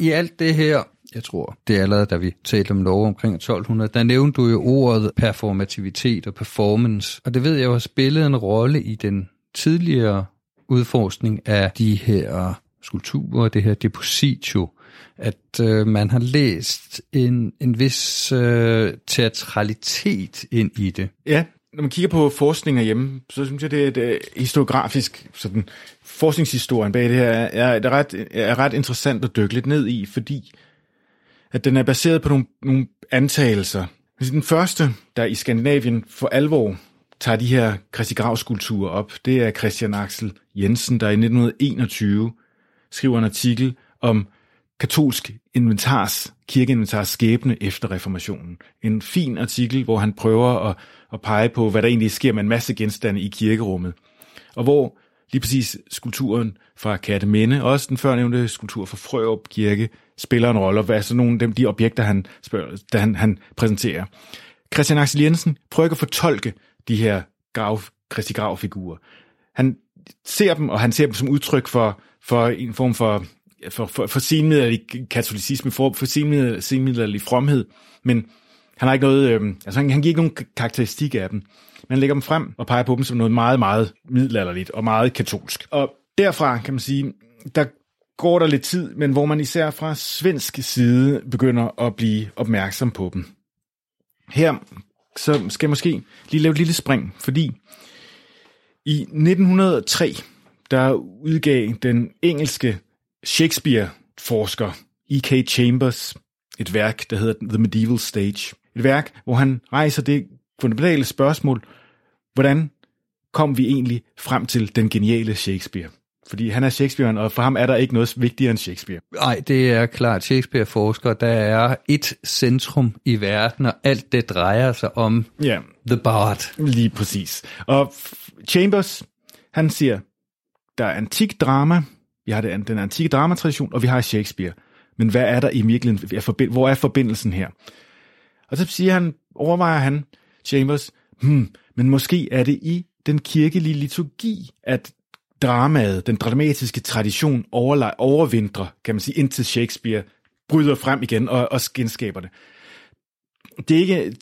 i alt det her, jeg tror, det er allerede, da vi talte om Norge omkring 1200, der nævnte du jo ordet performativitet og performance, og det ved jeg jo har spillet en rolle i den tidligere udforskning af de her skulpturer, det her depositio, at øh, man har læst en, en vis øh, teatralitet ind i det. Ja, når man kigger på forskning herhjemme, så synes jeg, det er et, øh, historiografisk, sådan forskningshistorien bag det her er, er, ret, er ret interessant at dykke lidt ned i, fordi at den er baseret på nogle, nogle antagelser. Den første, der i Skandinavien for alvor tager de her Christi Gravs skulpturer op, det er Christian Axel Jensen, der i 1921 skriver en artikel om katolsk inventars, kirkeinventars skæbne efter reformationen. En fin artikel, hvor han prøver at, at pege på, hvad der egentlig sker med en masse genstande i kirkerummet. Og hvor lige præcis skulpturen fra Katteminde, og også den førnævnte skulptur fra Frørup Kirke, spiller en rolle, og hvad er så nogle af dem, de objekter, han, spørger, der han, han præsenterer. Christian Axel Jensen prøver at fortolke de her grav, Christi Grav-figurer. Han ser dem, og han ser dem som udtryk for, for en form for for, for, for senmiddelerlig katolicisme, for, for senmiddelerlig fromhed, men han har ikke noget, øh, altså han, han giver ikke nogen karakteristik af dem. Man lægger dem frem og peger på dem som noget meget, meget middelalderligt og meget katolsk. Og derfra kan man sige, der går der lidt tid, men hvor man især fra svensk side begynder at blive opmærksom på dem. Her så skal jeg måske lige lave et lille spring, fordi i 1903, der udgav den engelske Shakespeare-forsker E.K. Chambers et værk, der hedder The Medieval Stage. Et værk, hvor han rejser det fundamentale spørgsmål, hvordan kom vi egentlig frem til den geniale Shakespeare? Fordi han er Shakespeare, og for ham er der ikke noget vigtigere end Shakespeare. Nej, det er klart. Shakespeare-forsker, der er et centrum i verden, og alt det drejer sig om ja. The Bard. Lige præcis. Og Chambers, han siger, der er antik drama, vi har den, den antikke dramatradition, og vi har Shakespeare. Men hvad er der i virkeligheden? Hvor er forbindelsen her? Og så siger han, overvejer han, Chambers, hmm, men måske er det i den kirkelige liturgi, at dramaet, den dramatiske tradition overvintrer, kan man sige, indtil Shakespeare bryder frem igen og, og genskaber det. Det er ikke,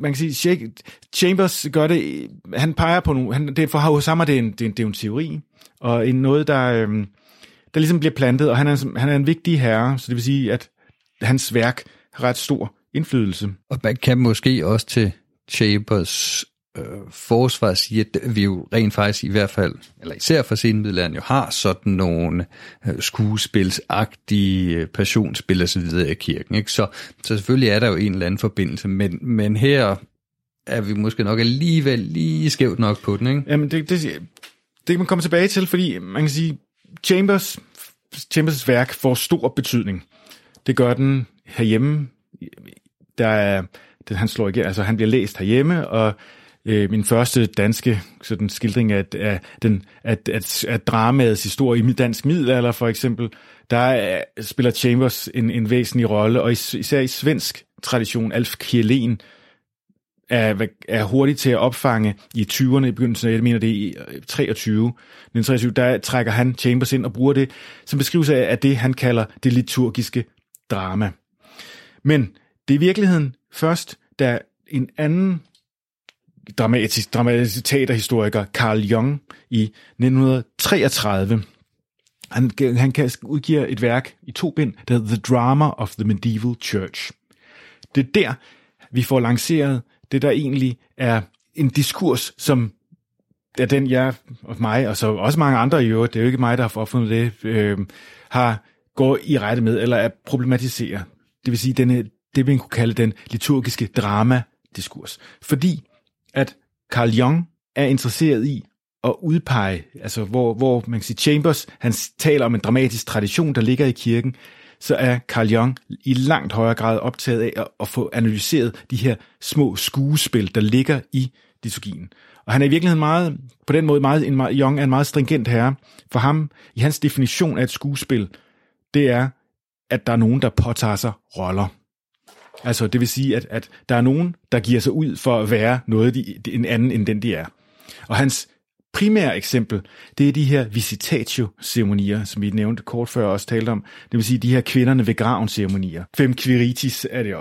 man kan sige, Chambers gør det, han peger på nogle, han, det er for hos det er en, det er en, det er en teori, og en noget, der, øhm, der ligesom bliver plantet, og han er, han er en vigtig herre, så det vil sige, at hans værk har ret stor indflydelse. Og man kan måske også til Chambers øh, forsvar sige, at vi jo rent faktisk i hvert fald, eller især for senmiddelalderen, jo har sådan nogle øh, skuespilsagtige øh, passionsspil og så videre i kirken. Ikke? Så, så selvfølgelig er der jo en eller anden forbindelse, men, men her er vi måske nok alligevel lige skævt nok på den. Ikke? Jamen det, det, det kan man komme tilbage til, fordi man kan sige, Chambers, Chambers' værk får stor betydning. Det gør den herhjemme. Der er, det, han slår igen, altså han bliver læst herhjemme, og øh, min første danske sådan, skildring af, af, den, af, af, af dramaets historie i dansk middelalder for eksempel, der er, spiller Chambers en, en væsentlig rolle, og især i svensk tradition, Alf Kjellén er, er hurtig til at opfange i 20'erne, i begyndelsen af, jeg mener det er i øh, 23, 1923, der trækker han Chambers ind og bruger det som beskrivelse af, det, han kalder det liturgiske drama. Men det er i virkeligheden først, da en anden dramatisk, dramatisk teaterhistoriker, Carl Jung, i 1933. Han, han kan udgiver et værk i to bind, der hedder The Drama of the Medieval Church. Det er der, vi får lanceret det, der egentlig er en diskurs, som er den, jeg og mig, og så også mange andre i øvrigt, det er jo ikke mig, der har opfundet det, øh, har gået i rette med, eller er problematisere. Det vil sige, denne, det vi kunne kalde den liturgiske drama-diskurs. Fordi at Carl Jung er interesseret i at udpege, altså hvor, hvor man kan sige, Chambers, han taler om en dramatisk tradition, der ligger i kirken, så er Carl Jung i langt højere grad optaget af at, at få analyseret de her små skuespil, der ligger i liturgien. Og han er i virkeligheden meget, på den måde meget, en, Jung er en meget stringent herre. For ham, i hans definition af et skuespil, det er, at der er nogen, der påtager sig roller. Altså, det vil sige, at, at der er nogen, der giver sig ud for at være noget, de, en anden end den, de er. Og hans primære eksempel, det er de her visitatio-ceremonier, som vi nævnte kort før også talte om. Det vil sige de her kvinderne ved graven-ceremonier. Fem quiritis er det,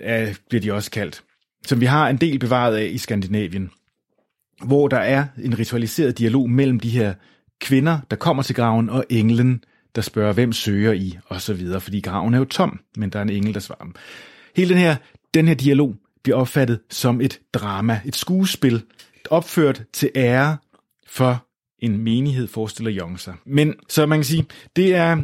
er, bliver de også kaldt. Som vi har en del bevaret af i Skandinavien. Hvor der er en ritualiseret dialog mellem de her kvinder, der kommer til graven, og englen, der spørger, hvem søger I, og så videre, fordi graven er jo tom, men der er en engel, der svarer dem. Hele den her, den her dialog bliver opfattet som et drama, et skuespil, opført til ære for en menighed, forestiller Jong sig. Men så man kan sige, det er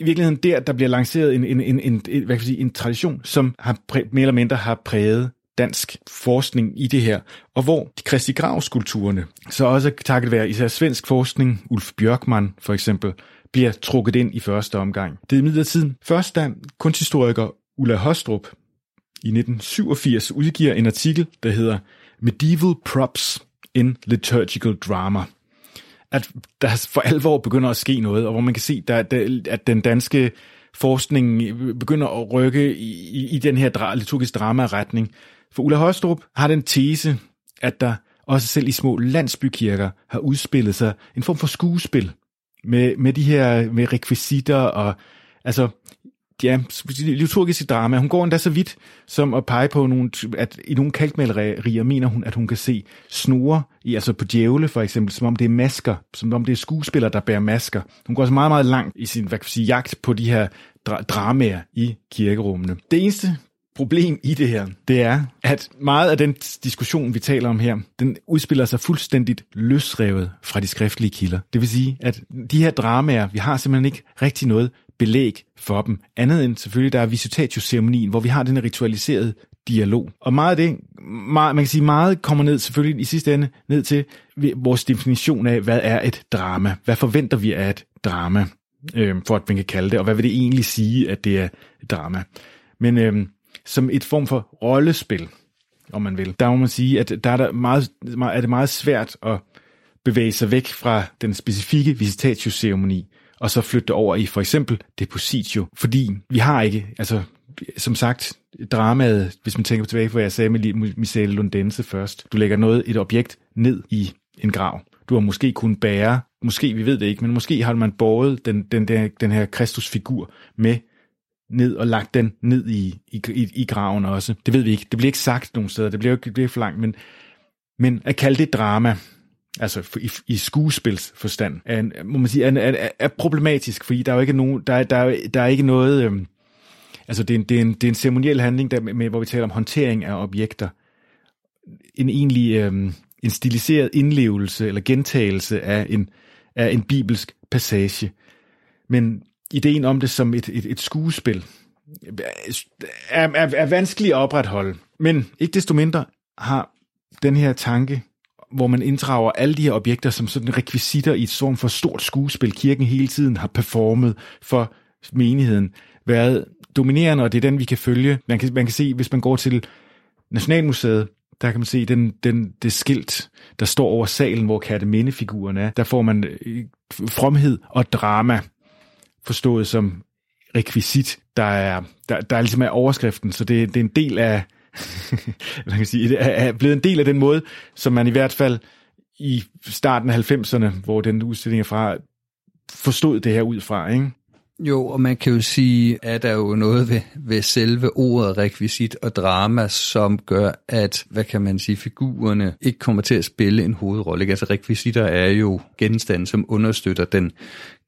i virkeligheden der, der bliver lanceret en, en, en, en, hvad kan jeg sige, en tradition, som har præ, mere eller mindre har præget dansk forskning i det her, og hvor de Kristi Grav-skulpturerne, så også takket være især svensk forskning, Ulf Bjørkman for eksempel, bliver trukket ind i første omgang. Det er imidlertid først, da kunsthistoriker Ulla Hostrup i 1987 udgiver en artikel, der hedder Medieval Props in Liturgical Drama. At der for alvor begynder at ske noget, og hvor man kan se, at den danske forskning begynder at rykke i, i den her liturgiske drama-retning. For Ulla Højstrup har den tese, at der også selv i små landsbykirker har udspillet sig en form for skuespil med, med de her med rekvisitter og altså ja, liturgiske drama. Hun går endda så vidt som at pege på, nogle, at i nogle kalkmalerier mener hun, at hun kan se snore, i, altså på djævle for eksempel, som om det er masker, som om det er skuespillere, der bærer masker. Hun går så meget, meget langt i sin hvad kan sige, jagt på de her dra- dramaer i kirkerummene. Det eneste problem i det her, det er, at meget af den diskussion, vi taler om her, den udspiller sig fuldstændigt løsrevet fra de skriftlige kilder. Det vil sige, at de her dramaer, vi har simpelthen ikke rigtig noget belæg for dem. Andet end selvfølgelig, der er visitatio-ceremonien, hvor vi har den ritualiserede dialog. Og meget af det, meget, man kan sige, meget kommer ned selvfølgelig i sidste ende ned til vores definition af, hvad er et drama? Hvad forventer vi af et drama, øh, for at man kan kalde det, og hvad vil det egentlig sige, at det er et drama? Men øh, som et form for rollespil, om man vil, der må man sige, at der er, der meget, er det meget svært at bevæge sig væk fra den specifikke visitatio-ceremoni og så flytte det over i for eksempel depositio, fordi vi har ikke, altså som sagt, dramaet, hvis man tænker tilbage på, hvad jeg sagde med Michelle Lundense først, du lægger noget, et objekt ned i en grav. Du har måske kun bære, måske, vi ved det ikke, men måske har man båret den, den, der, den her Kristusfigur med ned og lagt den ned i, i, i, i graven også. Det ved vi ikke. Det bliver ikke sagt nogen steder. Det bliver ikke det bliver for langt, men, men at kalde det drama, altså i, i skuespilsforstand, er, en, må man sige, er, er, er problematisk, fordi der er jo ikke nogen, der, der, der er ikke noget, øhm, altså det er en, det er en, det er en ceremoniel handling, der, med, hvor vi taler om håndtering af objekter. En egentlig, øhm, en stiliseret indlevelse eller gentagelse af en, af en bibelsk passage. Men ideen om det som et, et, et skuespil er, er, er vanskelig at opretholde. Men ikke desto mindre har den her tanke, hvor man inddrager alle de her objekter som sådan rekvisitter i et form for stort skuespil, kirken hele tiden har performet for menigheden, været dominerende, og det er den, vi kan følge. Man kan, man kan se, hvis man går til Nationalmuseet, der kan man se den, den, det skilt, der står over salen, hvor Katteminde-figuren er. Der får man øh, fromhed og drama forstået som rekvisit, der er, der, der er ligesom er overskriften, så det, det er en del af, man kan sige, det er blevet en del af den måde, som man i hvert fald i starten af 90'erne, hvor den udstilling er fra, forstod det her ud fra, ikke? Jo, og man kan jo sige, at der er jo noget ved, ved selve ordet rekvisit og drama, som gør, at, hvad kan man sige, figurerne ikke kommer til at spille en hovedrolle. Altså rekvisitter er jo genstande, som understøtter den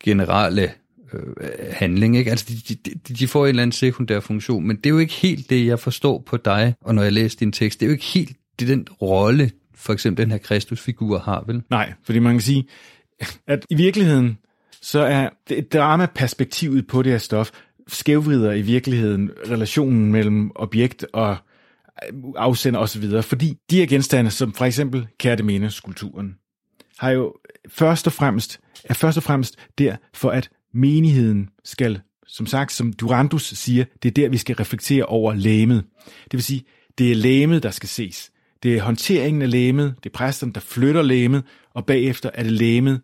generelle øh, handling. Ikke? Altså, de, de, de får en eller anden sekundær funktion, men det er jo ikke helt det, jeg forstår på dig, og når jeg læser din tekst, det er jo ikke helt det den rolle, for eksempel den her Kristusfigur har, vel? Nej, fordi man kan sige, at i virkeligheden, så er det dramaperspektivet på det her stof skævvrider i virkeligheden relationen mellem objekt og afsender osv., fordi de her genstande, som for eksempel Kærtemene-skulpturen, har jo først og fremmest, er først og fremmest der for at menigheden skal, som sagt, som Durandus siger, det er der, vi skal reflektere over læmet. Det vil sige, det er læmet, der skal ses. Det er håndteringen af læmet, det er præsterne, der flytter læmet, og bagefter er det læmet,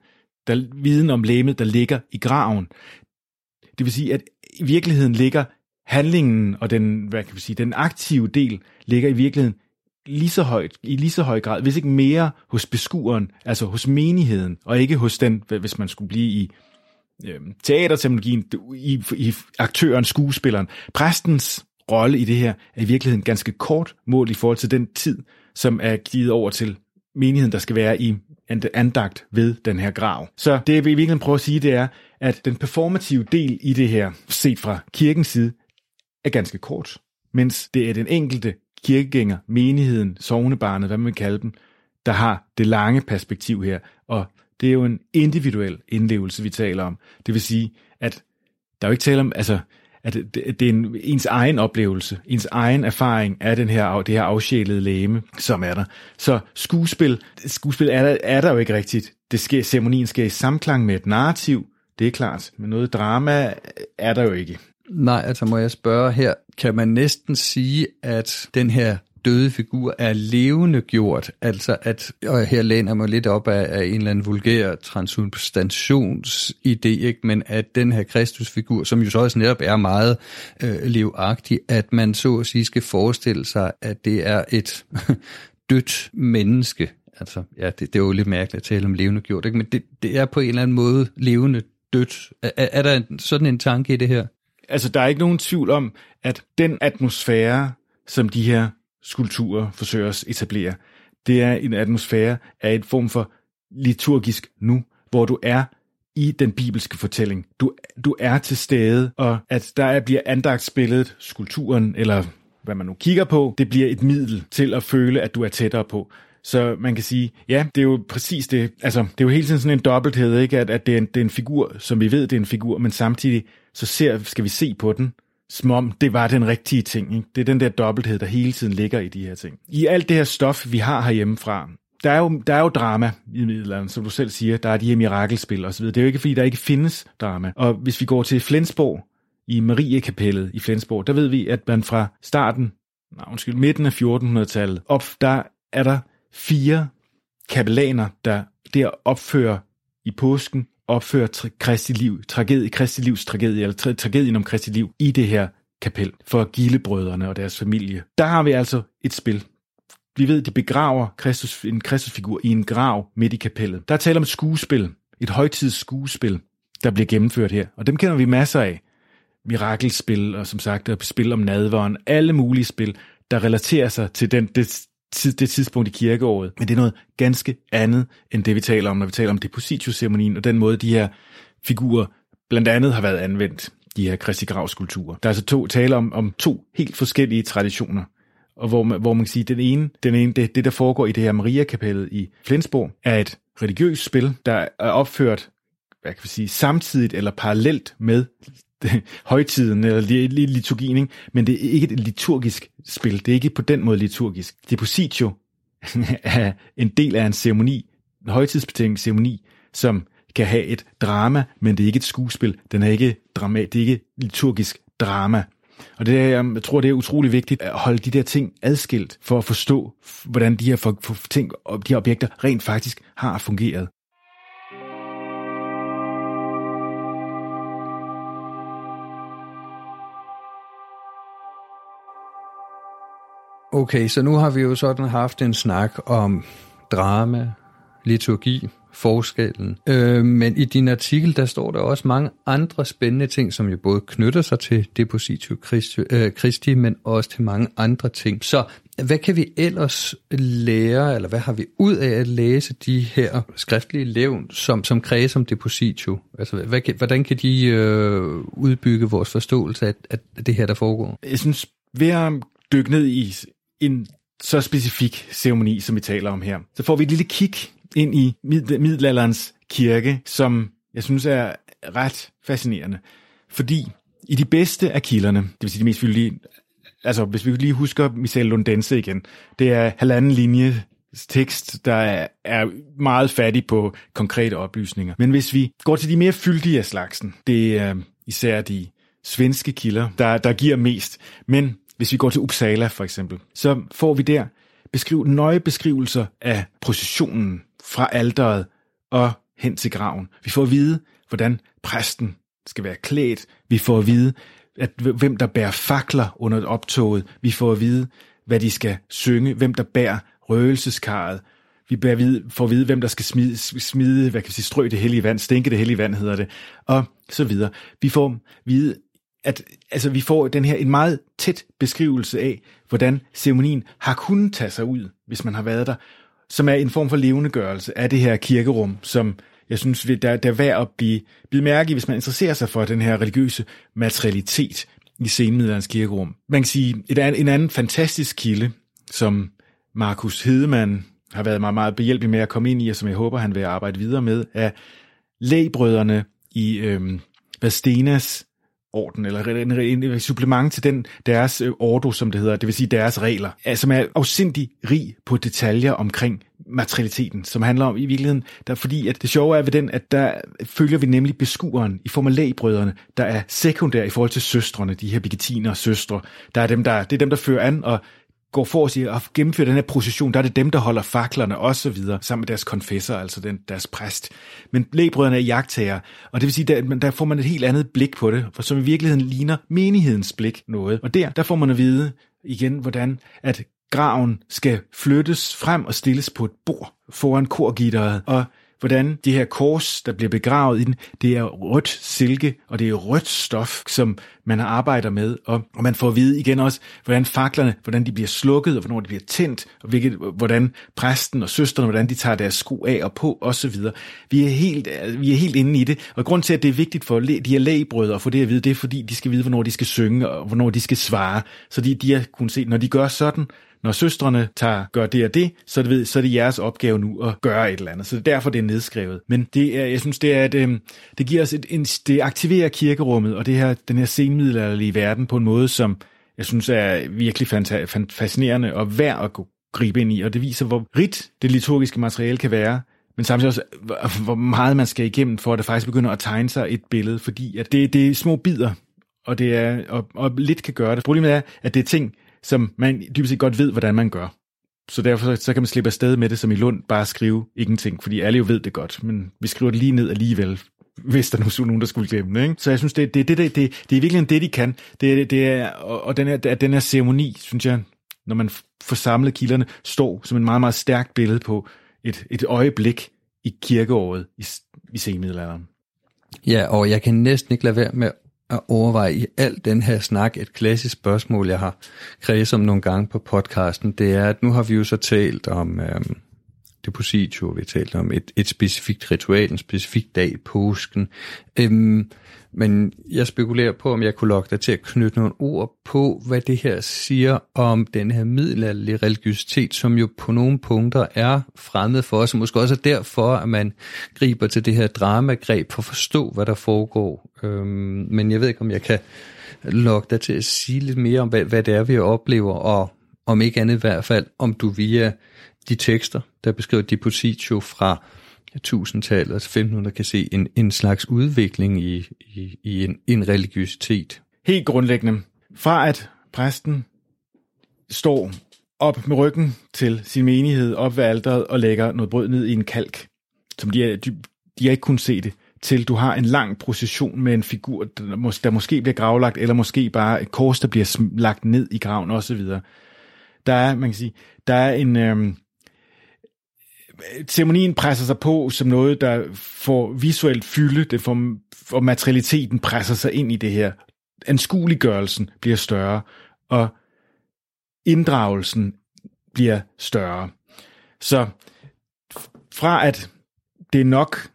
der viden om læmet, der ligger i graven. Det vil sige, at i virkeligheden ligger handlingen og den, hvad kan vi sige, den aktive del ligger i virkeligheden lige så højt, i lige så høj grad, hvis ikke mere hos beskueren, altså hos menigheden, og ikke hos den, hvis man skulle blive i øh, teaterterminologien, i, i aktøren, skuespilleren. Præstens rolle i det her er i virkeligheden ganske kort mål i forhold til den tid, som er givet over til menigheden, der skal være i andagt ved den her grav. Så det, jeg vil i virkeligheden prøve at sige, det er, at den performative del i det her, set fra kirkens side, er ganske kort, mens det er den enkelte kirkegænger, menigheden, sovnebarnet, hvad man vil kalde dem, der har det lange perspektiv her, det er jo en individuel indlevelse, vi taler om. Det vil sige, at der er jo ikke tale om, altså, at det, det er en, ens egen oplevelse, ens egen erfaring af den her, det her afsjælede læme, som er der. Så skuespil, skuespil er der, er der jo ikke rigtigt. Det sker, ceremonien sker i samklang med et narrativ, det er klart, men noget drama er der jo ikke. Nej, altså må jeg spørge her, kan man næsten sige, at den her døde figur er levende gjort, altså at, og her læner mig lidt op af, af en eller anden vulgær transubstantionsidé, ikke? men at den her Kristusfigur, som jo så også netop er meget øh, livagtig, at man så at sige skal forestille sig, at det er et dødt menneske. Altså, ja, det, det er jo lidt mærkeligt at tale om levende gjort, ikke? men det, det er på en eller anden måde levende dødt. Er, er der sådan en tanke i det her? Altså, der er ikke nogen tvivl om, at den atmosfære, som de her skulpturer forsøger at etablere. Det er en atmosfære af en form for liturgisk nu, hvor du er i den bibelske fortælling. Du, du er til stede, og at der bliver andagtsbilledet, skulpturen, eller hvad man nu kigger på, det bliver et middel til at føle, at du er tættere på. Så man kan sige, ja, det er jo præcis det. Altså, det er jo hele tiden sådan en dobbelthed, ikke? At, at det, er en, det er en figur, som vi ved, det er en figur, men samtidig så ser, skal vi se på den, som om det var den rigtige ting. Ikke? Det er den der dobbelthed, der hele tiden ligger i de her ting. I alt det her stof, vi har herhjemmefra, der er, jo, der er jo drama i middelalderen, som du selv siger. Der er de her mirakelspil osv. Det er jo ikke, fordi der ikke findes drama. Og hvis vi går til Flensborg, i Mariekapellet i Flensborg, der ved vi, at man fra starten, nej, undskyld, midten af 1400-tallet, op, der er der fire kapellaner, der der opfører i påsken opført Kristi liv, tragedie, Kristi livs tragedie, eller tra- tragedien om Kristi liv i det her kapel for gildebrødrene og deres familie. Der har vi altså et spil. Vi ved, de begraver Kristus, en Kristusfigur i en grav midt i kapellet. Der er tale om et skuespil, et højtidsskuespil, der bliver gennemført her, og dem kender vi masser af. Mirakelspil, og som sagt, spil om nadveren, alle mulige spil, der relaterer sig til den, det, det tidspunkt i kirkeåret. Men det er noget ganske andet, end det vi taler om, når vi taler om depositio-ceremonien, og den måde, de her figurer blandt andet har været anvendt, de her Kristi Gravskulpturer. Der er altså to, tale om, om to helt forskellige traditioner, og hvor man, hvor man kan sige, at den ene, den ene det, det, der foregår i det her Maria-kapellet i Flensborg, er et religiøst spil, der er opført hvad kan vi sige, samtidigt eller parallelt med højtiden eller liturgien, ikke? men det er ikke et liturgisk spil. Det er ikke på den måde liturgisk. Depositio er en del af en ceremoni, en højtidsbetinget ceremoni, som kan have et drama, men det er ikke et skuespil. Den er ikke drama, det er ikke liturgisk drama. Og det er, jeg tror, det er utrolig vigtigt at holde de der ting adskilt, for at forstå, hvordan de her for, for ting, de her objekter rent faktisk har fungeret. Okay, så nu har vi jo sådan haft en snak om drama, liturgi, forskellen. Øh, men i din artikel, der står der også mange andre spændende ting, som jo både knytter sig til Depositio Christi, øh, Christi, men også til mange andre ting. Så hvad kan vi ellers lære, eller hvad har vi ud af at læse de her skriftlige levn, som, som kredser som Depositio? Altså, hvad, hvordan kan de øh, udbygge vores forståelse af, af det her, der foregår? Jeg synes, ved at dykke ned i en så specifik ceremoni, som vi taler om her, så får vi et lille kig ind i middelalderens kirke, som jeg synes er ret fascinerende. Fordi i de bedste af kilderne, det vil sige de mest fyldige, altså hvis vi lige husker Michel Lundense igen, det er halvanden linje tekst, der er meget fattig på konkrete oplysninger. Men hvis vi går til de mere fyldige af slagsen, det er især de svenske kilder, der, der giver mest. Men hvis vi går til Uppsala for eksempel, så får vi der beskriv, nøje beskrivelser af processionen fra alderet og hen til graven. Vi får at vide, hvordan præsten skal være klædt. Vi får at vide, at hvem der bærer fakler under optoget. Vi får at vide, hvad de skal synge, hvem der bærer røgelseskaret. Vi får vide, får at vide hvem der skal smide, smide hvad kan vi sige, strø det hellige vand, stænke det hellige vand hedder det, og så videre. Vi får at vide, at altså, vi får den her en meget tæt beskrivelse af, hvordan ceremonien har kunnet tage sig ud, hvis man har været der, som er en form for levendegørelse af det her kirkerum, som jeg synes, der, der er værd at blive, blive mærke hvis man interesserer sig for den her religiøse materialitet i senmiddelernes kirkerum. Man kan sige, et, en anden fantastisk kilde, som Markus Hedemann har været meget, meget behjælpelig med at komme ind i, og som jeg håber, han vil arbejde videre med, er lægbrødrene i øhm, Vastenas orden, eller en, en, supplement til den deres øh, ordo, som det hedder, det vil sige deres regler, som er afsindig rig på detaljer omkring materialiteten, som handler om i virkeligheden, der, fordi at det sjove er ved den, at der følger vi nemlig beskueren i form af lægbrødrene, der er sekundær i forhold til søstrene, de her bigetiner og søstre. Der er dem, der, det er dem, der fører an og går for os at gennemføre den her procession, der er det dem, der holder faklerne og så videre, sammen med deres konfessor, altså den, deres præst. Men lægbrødrene er jagttager, og det vil sige, der, der får man et helt andet blik på det, for som i virkeligheden ligner menighedens blik noget. Og der, der får man at vide igen, hvordan at graven skal flyttes frem og stilles på et bord foran korgitteret, og hvordan det her kors, der bliver begravet i den, det er rødt silke, og det er rødt stof, som man arbejder med, og, og man får at vide igen også, hvordan faklerne, hvordan de bliver slukket, og hvornår de bliver tændt, og hvilket, hvordan præsten og søsterne, hvordan de tager deres sko af og på, osv. Vi er helt, vi er helt inde i det, og grund til, at det er vigtigt for de her lægbrødre at få det at vide, det er, fordi de skal vide, hvornår de skal synge, og hvornår de skal svare. Så de, de har kunnet se, når de gør sådan, når søstrene tager, gør det og det, så, det ved, så er det jeres opgave nu at gøre et eller andet. Så det er derfor, det er nedskrevet. Men det er, jeg synes, det er, at øh, det giver os et, en, det aktiverer kirkerummet og det her, den her senmiddelalderlige verden på en måde, som jeg synes er virkelig fanta- fascinerende og værd at gribe ind i. Og det viser, hvor rigt det liturgiske materiale kan være, men samtidig også, hvor meget man skal igennem, for at det faktisk begynder at tegne sig et billede, fordi at det, det er små bidder, og, det er, og, og lidt kan gøre det. Problemet er, at det er ting, som man dybest set godt ved, hvordan man gør. Så derfor så kan man slippe afsted med det, som i Lund, bare skrive ingenting, fordi alle jo ved det godt, men vi skriver det lige ned alligevel, hvis der nu er nogen, der skulle glemme det. Ikke? Så jeg synes, det, det, det, det, det, det er virkelig det, de kan. Det, det er, og, og den, her, den her ceremoni, synes jeg, når man får samlet kilderne, står som en meget, meget stærkt billede på et, et øjeblik i kirkeåret i, i senmiddelalderen. Ja, og jeg kan næsten ikke lade være med at overveje i al den her snak et klassisk spørgsmål, jeg har kredset om nogle gange på podcasten, det er, at nu har vi jo så talt om øhm, depositio, vi talte om et, et specifikt ritual, en specifik dag i påsken. Øhm, men jeg spekulerer på, om jeg kunne lokke dig til at knytte nogle ord på, hvad det her siger om den her middelalderlige religiøsitet, som jo på nogle punkter er fremmed for os, og måske også er derfor, at man griber til det her dramagreb for at forstå, hvad der foregår. Øhm, men jeg ved ikke, om jeg kan lokke dig til at sige lidt mere om, hvad, hvad det er, vi oplever, og om ikke andet i hvert fald, om du via de tekster, der beskriver Dipositio fra 1000-tallet, til 1500, kan se en, en slags udvikling i, i, i en, en religiøsitet. Helt grundlæggende. Fra at præsten står op med ryggen til sin menighed, op ved alderet og lægger noget brød ned i en kalk, som de, er, de, de har ikke kunnet se det, til du har en lang procession med en figur, der, mås, der måske bliver gravlagt, eller måske bare et kors, der bliver lagt ned i graven osv. Der er, man kan sige, der er en, øh, ceremonien presser sig på som noget, der får visuelt fylde, det får, og materialiteten presser sig ind i det her. Anskueliggørelsen bliver større, og inddragelsen bliver større. Så fra at det er nok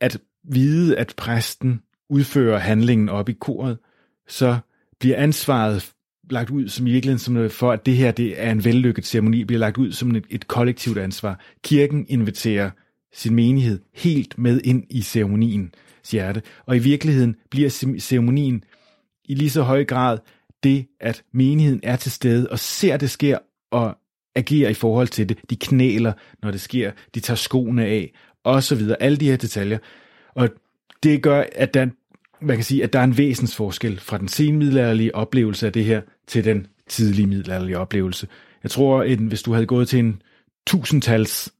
at vide, at præsten udfører handlingen op i koret, så bliver ansvaret lagt ud som i virkeligheden som for, at det her det er en vellykket ceremoni, bliver lagt ud som et, et kollektivt ansvar. Kirken inviterer sin menighed helt med ind i ceremonien hjerte. Og i virkeligheden bliver ceremonien i lige så høj grad det, at menigheden er til stede og ser det sker og agerer i forhold til det. De knæler, når det sker. De tager skoene af, og så videre. Alle de her detaljer. Og det gør, at der, man kan sige, at der er en væsensforskel fra den senmiddelalderlige oplevelse af det her til den tidlige middelalderlige oplevelse. Jeg tror, at hvis du havde gået til en tusindtals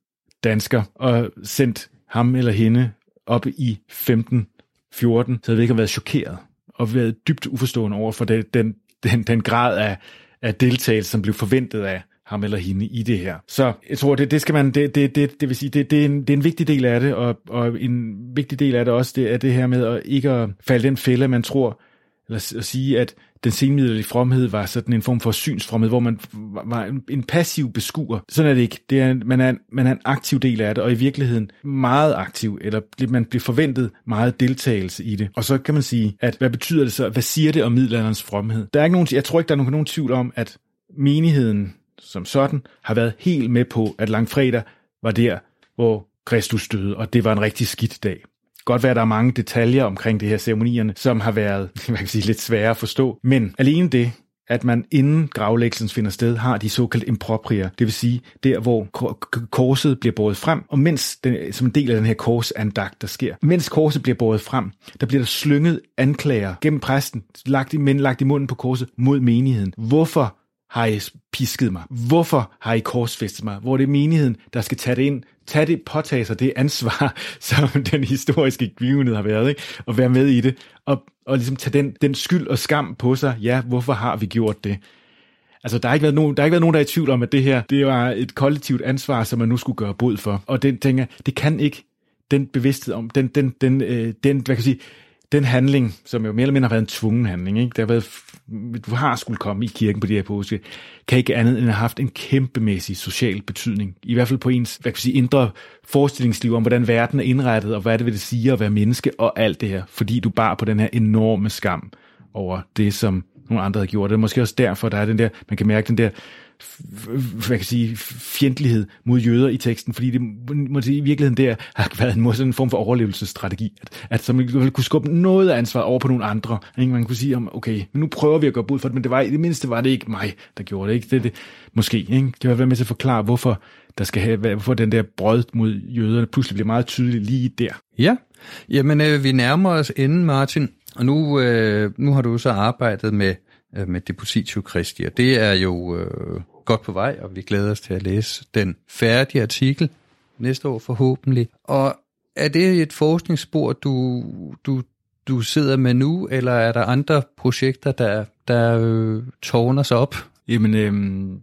dansker og sendt ham eller hende op i 15, 14, så havde vi ikke været chokeret og været dybt uforstående over for den, den, den, den grad af, af deltagelse, som blev forventet af ham eller hende i det her. Så jeg tror, det, det skal man, det, det, det, det vil sige, det, det, er en, det er en vigtig del af det, og, og en vigtig del af det også, det er det her med at ikke at falde den fælde, man tror, eller at sige, at den senmiddelige fromhed var sådan en form for synsfromhed, hvor man var en passiv beskuer. Sådan er det ikke. Det er, man, er, man er en aktiv del af det, og i virkeligheden meget aktiv, eller man bliver forventet meget deltagelse i det. Og så kan man sige, at hvad betyder det så? Hvad siger det om middelalderens fromhed? Der er ikke nogen, jeg tror ikke, der er nogen, nogen tvivl om, at menigheden som sådan har været helt med på, at langfredag var der, hvor Kristus døde, og det var en rigtig skidt dag godt være, at der er mange detaljer omkring det her ceremonierne, som har været man kan sige, lidt svære at forstå. Men alene det, at man inden gravlæggelsen finder sted, har de såkaldte improprier, det vil sige der, hvor korset bliver båret frem, og mens den, som en del af den her korsandagt, der sker, mens korset bliver båret frem, der bliver der slynget anklager gennem præsten, lagt i, men lagt i munden på korset mod menigheden. Hvorfor har I pisket mig? Hvorfor har I korsfæstet mig? Hvor det er menigheden, der skal tage det ind, tage det, påtage sig det ansvar, som den historiske givenhed har været, ikke? og være med i det, og, og ligesom tage den, den skyld og skam på sig. Ja, hvorfor har vi gjort det? Altså, der har, ikke været nogen, der har ikke været nogen, der er i tvivl om, at det her, det var et kollektivt ansvar, som man nu skulle gøre bod for. Og den tænker, det kan ikke den bevidsthed om, den, den, den, øh, den, hvad kan jeg sige, den handling, som jo mere eller mindre har været en tvungen handling, ikke? Der har været, du har skulle komme i kirken på de her påske, kan ikke andet end have haft en kæmpemæssig social betydning. I hvert fald på ens hvad kan sige, indre forestillingsliv om, hvordan verden er indrettet, og hvad det vil det sige at være menneske, og alt det her. Fordi du bar på den her enorme skam over det, som nogle andre har gjort. Det er måske også derfor, der er den der, man kan mærke den der hvad kan sige, fjendtlighed mod jøder i teksten, fordi det må i virkeligheden der har været en, sådan en form for overlevelsesstrategi, at, at så man kunne skubbe noget af ansvaret over på nogle andre. Ikke? Man kunne sige, om, okay, men nu prøver vi at gå ud for det, men det var, i det mindste var det ikke mig, der gjorde det. Ikke? det, det måske ikke? kan jeg være med til at forklare, hvorfor der skal have, hvorfor den der brød mod jøderne pludselig bliver meget tydelig lige der. Ja, jamen øh, vi nærmer os enden, Martin, og nu, øh, nu har du så arbejdet med øh, med Depositio Christi, og det er jo øh, godt på vej, og vi glæder os til at læse den færdige artikel næste år forhåbentlig. Og er det et forskningsspor, du, du, du sidder med nu, eller er der andre projekter, der, der øh, tårner sig op? Jamen, øhm,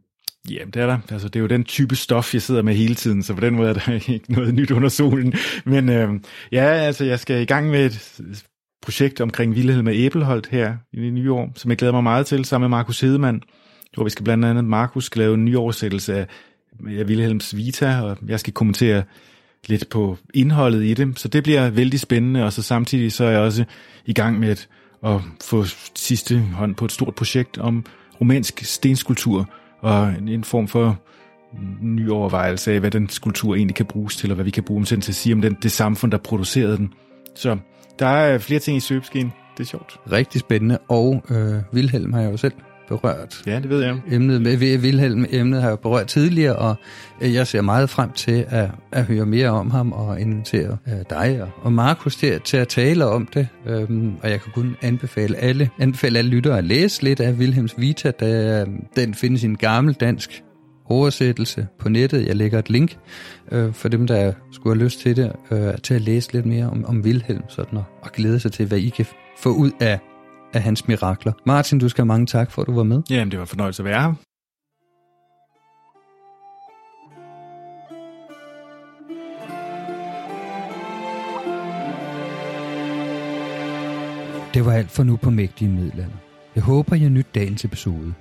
jamen, det er der. Altså, det er jo den type stof, jeg sidder med hele tiden, så på den måde er der ikke noget nyt under solen. Men øhm, ja, altså, jeg skal i gang med et projekt omkring Vilhelm med Æbelholdt her i det nye år, som jeg glæder mig meget til, sammen med Markus Hedemann, hvor vi skal blandt andet, Markus skal lave en ny oversættelse af, af Vilhelms Vita, og jeg skal kommentere lidt på indholdet i det, så det bliver vældig spændende, og så samtidig så er jeg også i gang med at, at få sidste hånd på et stort projekt om romansk stenskulptur, og en form for ny overvejelse af, hvad den skulptur egentlig kan bruges til, og hvad vi kan bruge den til at sige om den, det samfund, der producerede den. Så der er flere ting i søbeskeen. Det er sjovt. Rigtig spændende, og øh, Vilhelm har jeg jo selv berørt. Ja, det ved jeg. Emnet med Vilhelm, emnet har jeg berørt tidligere, og øh, jeg ser meget frem til at, at høre mere om ham og invitere øh, dig og, og Markus til, til at tale om det. Øhm, og jeg kan kun anbefale alle, anbefale alle lyttere at læse lidt af Vilhelms Vita, da den findes i en gammel dansk oversættelse på nettet. Jeg lægger et link øh, for dem, der skulle have lyst til det, øh, til at læse lidt mere om, om Vilhelm sådan, og, og glæde sig til, hvad I kan få ud af, af hans mirakler. Martin, du skal have mange tak for, at du var med. Jamen, det var en fornøjelse at være her. Det var alt for nu på Mægtige Middelalder. Jeg håber, har nyt dagens episode.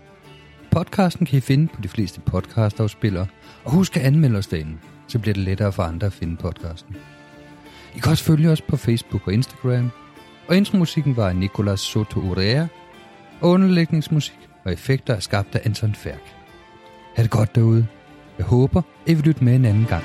Podcasten kan I finde på de fleste podcastafspillere, og husk at anmelde os derinde, så bliver det lettere for andre at finde podcasten. I kan også følge os på Facebook og Instagram, og intromusikken var af Nicolas Soto Urea, og underlægningsmusik og effekter er skabt af Anton Færk. Ha' det godt derude. Jeg håber, I vil lytte med en anden gang.